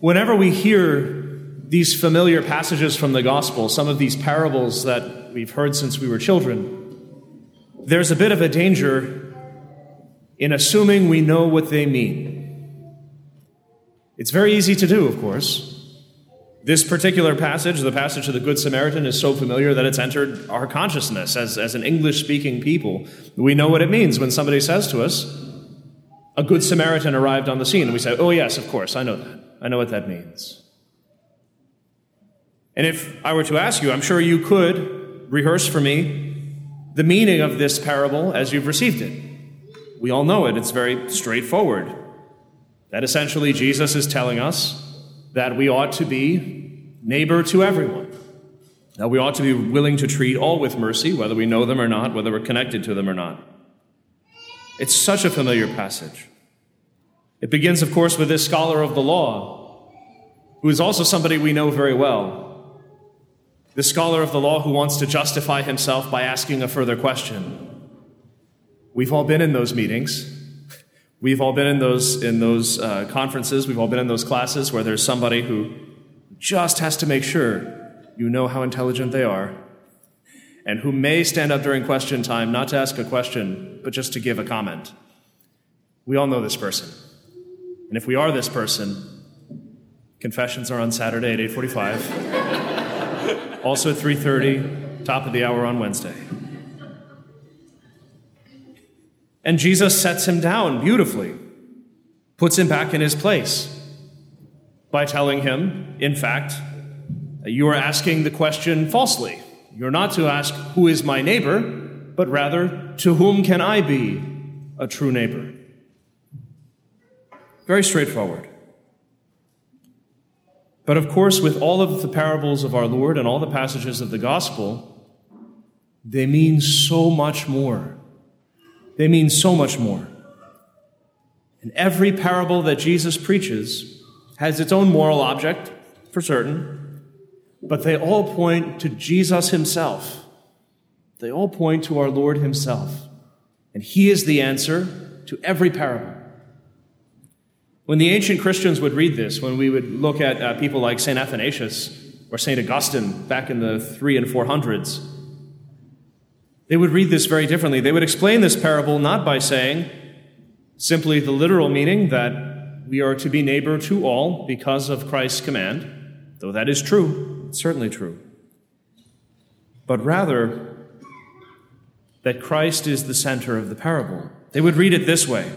Whenever we hear these familiar passages from the gospel, some of these parables that we've heard since we were children, there's a bit of a danger in assuming we know what they mean. It's very easy to do, of course. This particular passage, the passage of the Good Samaritan, is so familiar that it's entered our consciousness as, as an English speaking people. We know what it means when somebody says to us, a Good Samaritan arrived on the scene. And we say, oh, yes, of course, I know that. I know what that means. And if I were to ask you, I'm sure you could rehearse for me the meaning of this parable as you've received it. We all know it, it's very straightforward. That essentially Jesus is telling us that we ought to be neighbor to everyone. That we ought to be willing to treat all with mercy, whether we know them or not, whether we're connected to them or not. It's such a familiar passage. It begins, of course, with this scholar of the law, who is also somebody we know very well, the scholar of the law who wants to justify himself by asking a further question. We've all been in those meetings. We've all been in those, in those uh, conferences. We've all been in those classes where there's somebody who just has to make sure you know how intelligent they are and who may stand up during question time not to ask a question, but just to give a comment. We all know this person. And if we are this person, confessions are on Saturday at 845 also at 3:30, top of the hour on Wednesday. And Jesus sets him down beautifully, puts him back in his place by telling him, in fact, you are asking the question falsely. You're not to ask, Who is my neighbor? but rather, To whom can I be a true neighbor? Very straightforward. But of course, with all of the parables of our Lord and all the passages of the gospel, they mean so much more. They mean so much more. And every parable that Jesus preaches has its own moral object, for certain, but they all point to Jesus himself. They all point to our Lord himself. And he is the answer to every parable. When the ancient Christians would read this, when we would look at uh, people like St. Athanasius or St. Augustine back in the 3 and 400s, they would read this very differently. They would explain this parable not by saying simply the literal meaning that we are to be neighbor to all because of Christ's command, though that is true, certainly true, but rather that Christ is the center of the parable. They would read it this way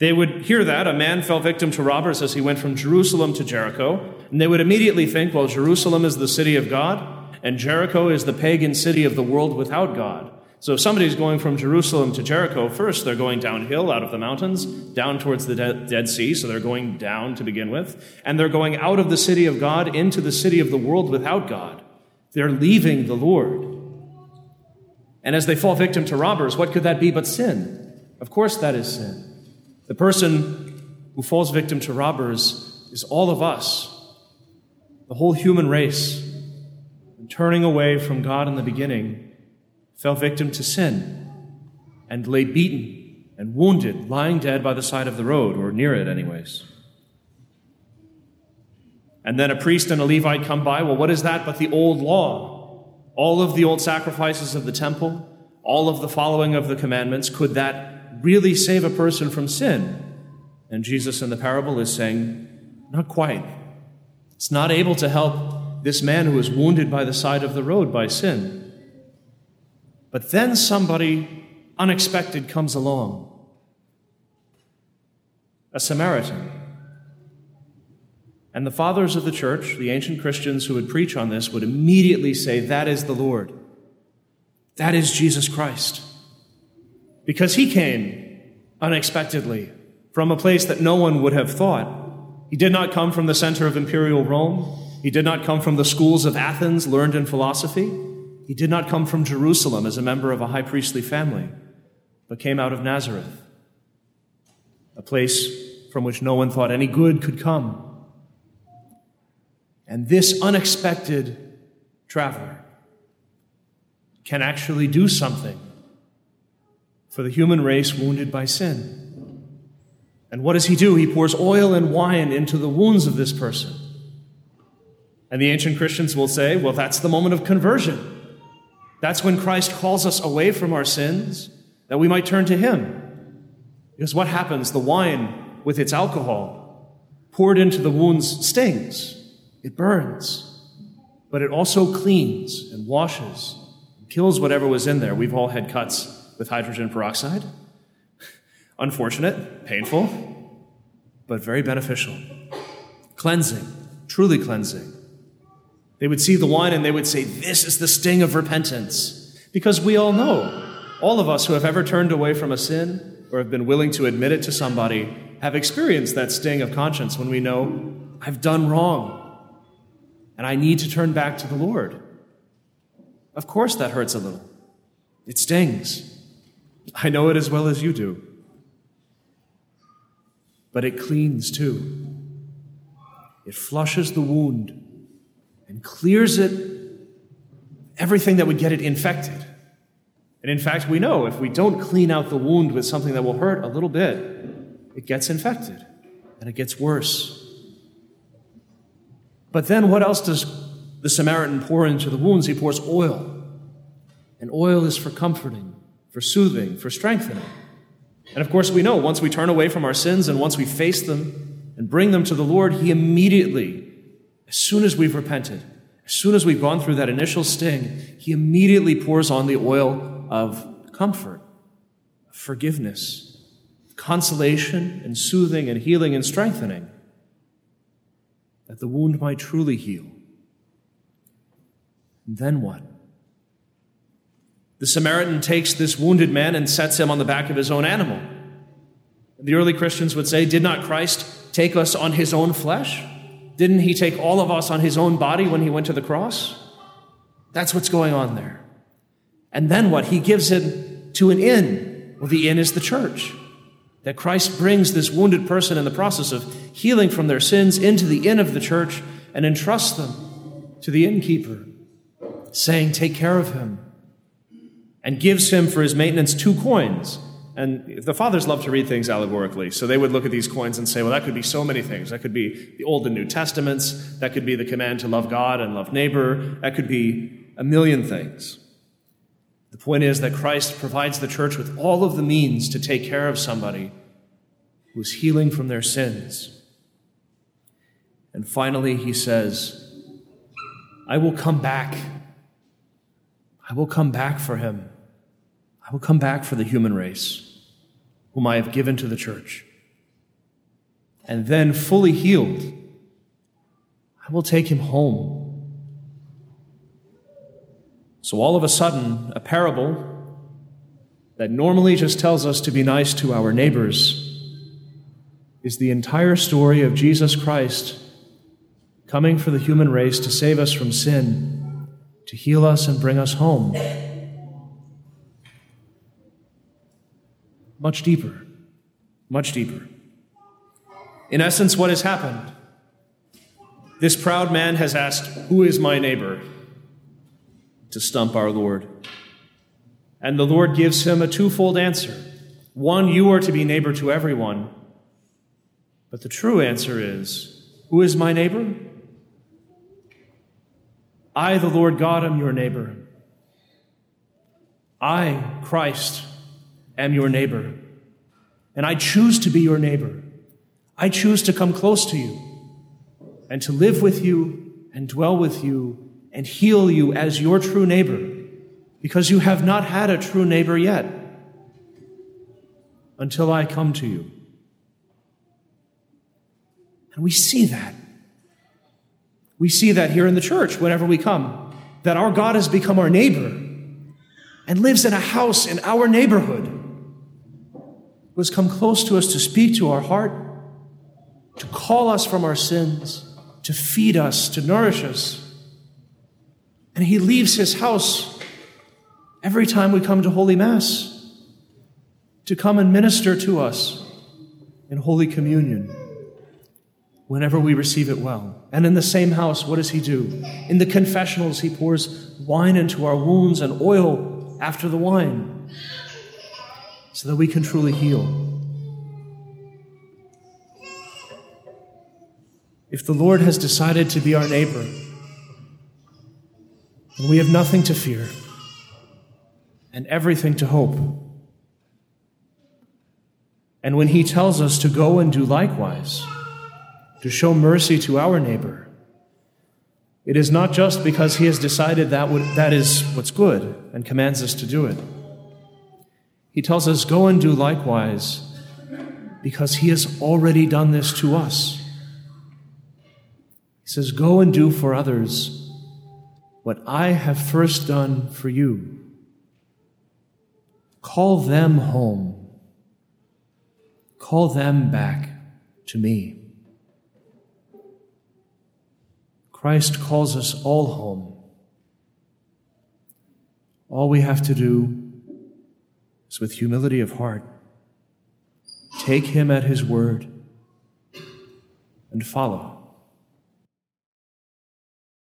they would hear that a man fell victim to robbers as he went from Jerusalem to Jericho, and they would immediately think, well, Jerusalem is the city of God, and Jericho is the pagan city of the world without God. So if somebody's going from Jerusalem to Jericho, first they're going downhill out of the mountains, down towards the Dead Sea, so they're going down to begin with, and they're going out of the city of God into the city of the world without God. They're leaving the Lord. And as they fall victim to robbers, what could that be but sin? Of course, that is sin. The person who falls victim to robbers is all of us, the whole human race. And turning away from God in the beginning, fell victim to sin and lay beaten and wounded, lying dead by the side of the road, or near it, anyways. And then a priest and a Levite come by. Well, what is that but the old law? All of the old sacrifices of the temple, all of the following of the commandments, could that really save a person from sin? And Jesus in the parable is saying, not quite. It's not able to help this man who was wounded by the side of the road by sin. But then somebody unexpected comes along a Samaritan. And the fathers of the church, the ancient Christians who would preach on this, would immediately say, That is the Lord. That is Jesus Christ because he came unexpectedly from a place that no one would have thought. He did not come from the center of imperial Rome. He did not come from the schools of Athens learned in philosophy. He did not come from Jerusalem as a member of a high priestly family, but came out of Nazareth, a place from which no one thought any good could come. And this unexpected traveler can actually do something for the human race wounded by sin. And what does he do? He pours oil and wine into the wounds of this person. And the ancient Christians will say, well, that's the moment of conversion. That's when Christ calls us away from our sins, that we might turn to him. Because what happens? The wine, with its alcohol, poured into the wounds, stings, it burns. But it also cleans and washes and kills whatever was in there. We've all had cuts with hydrogen peroxide. Unfortunate, painful, but very beneficial. Cleansing, truly cleansing. They would see the wine and they would say, This is the sting of repentance. Because we all know, all of us who have ever turned away from a sin or have been willing to admit it to somebody have experienced that sting of conscience when we know, I've done wrong and I need to turn back to the Lord. Of course, that hurts a little. It stings. I know it as well as you do. But it cleans too. It flushes the wound and clears it, everything that would get it infected. And in fact, we know if we don't clean out the wound with something that will hurt a little bit, it gets infected and it gets worse. But then what else does the Samaritan pour into the wounds? He pours oil. And oil is for comforting, for soothing, for strengthening. And of course, we know once we turn away from our sins and once we face them and bring them to the Lord, He immediately as soon as we've repented, as soon as we've gone through that initial sting, he immediately pours on the oil of comfort, forgiveness, consolation, and soothing and healing and strengthening, that the wound might truly heal. And then what? The Samaritan takes this wounded man and sets him on the back of his own animal. The early Christians would say, Did not Christ take us on his own flesh? Didn't he take all of us on his own body when he went to the cross? That's what's going on there. And then what? He gives it to an inn. Well, the inn is the church. That Christ brings this wounded person in the process of healing from their sins into the inn of the church and entrusts them to the innkeeper, saying, Take care of him, and gives him for his maintenance two coins and the fathers love to read things allegorically. So they would look at these coins and say, well, that could be so many things. That could be the Old and New Testaments. That could be the command to love God and love neighbor. That could be a million things. The point is that Christ provides the church with all of the means to take care of somebody who's healing from their sins. And finally, he says, I will come back. I will come back for him. I will come back for the human race, whom I have given to the church. And then, fully healed, I will take him home. So, all of a sudden, a parable that normally just tells us to be nice to our neighbors is the entire story of Jesus Christ coming for the human race to save us from sin, to heal us and bring us home. Much deeper, much deeper. In essence, what has happened? This proud man has asked, Who is my neighbor? to stump our Lord. And the Lord gives him a twofold answer. One, you are to be neighbor to everyone. But the true answer is, Who is my neighbor? I, the Lord God, am your neighbor. I, Christ, am your neighbor. And I choose to be your neighbor. I choose to come close to you and to live with you and dwell with you and heal you as your true neighbor because you have not had a true neighbor yet until I come to you. And we see that. We see that here in the church whenever we come, that our God has become our neighbor and lives in a house in our neighborhood who has come close to us to speak to our heart, to call us from our sins, to feed us, to nourish us. And he leaves his house every time we come to Holy Mass to come and minister to us in Holy Communion whenever we receive it well. And in the same house, what does he do? In the confessionals, he pours wine into our wounds and oil after the wine so that we can truly heal. if the Lord has decided to be our neighbor, then we have nothing to fear and everything to hope. And when He tells us to go and do likewise, to show mercy to our neighbor, it is not just because He has decided that would, that is what's good and commands us to do it. He tells us, Go and do likewise, because He has already done this to us. He says, Go and do for others what I have first done for you. Call them home. Call them back to me. Christ calls us all home. All we have to do is with humility of heart take him at his word and follow.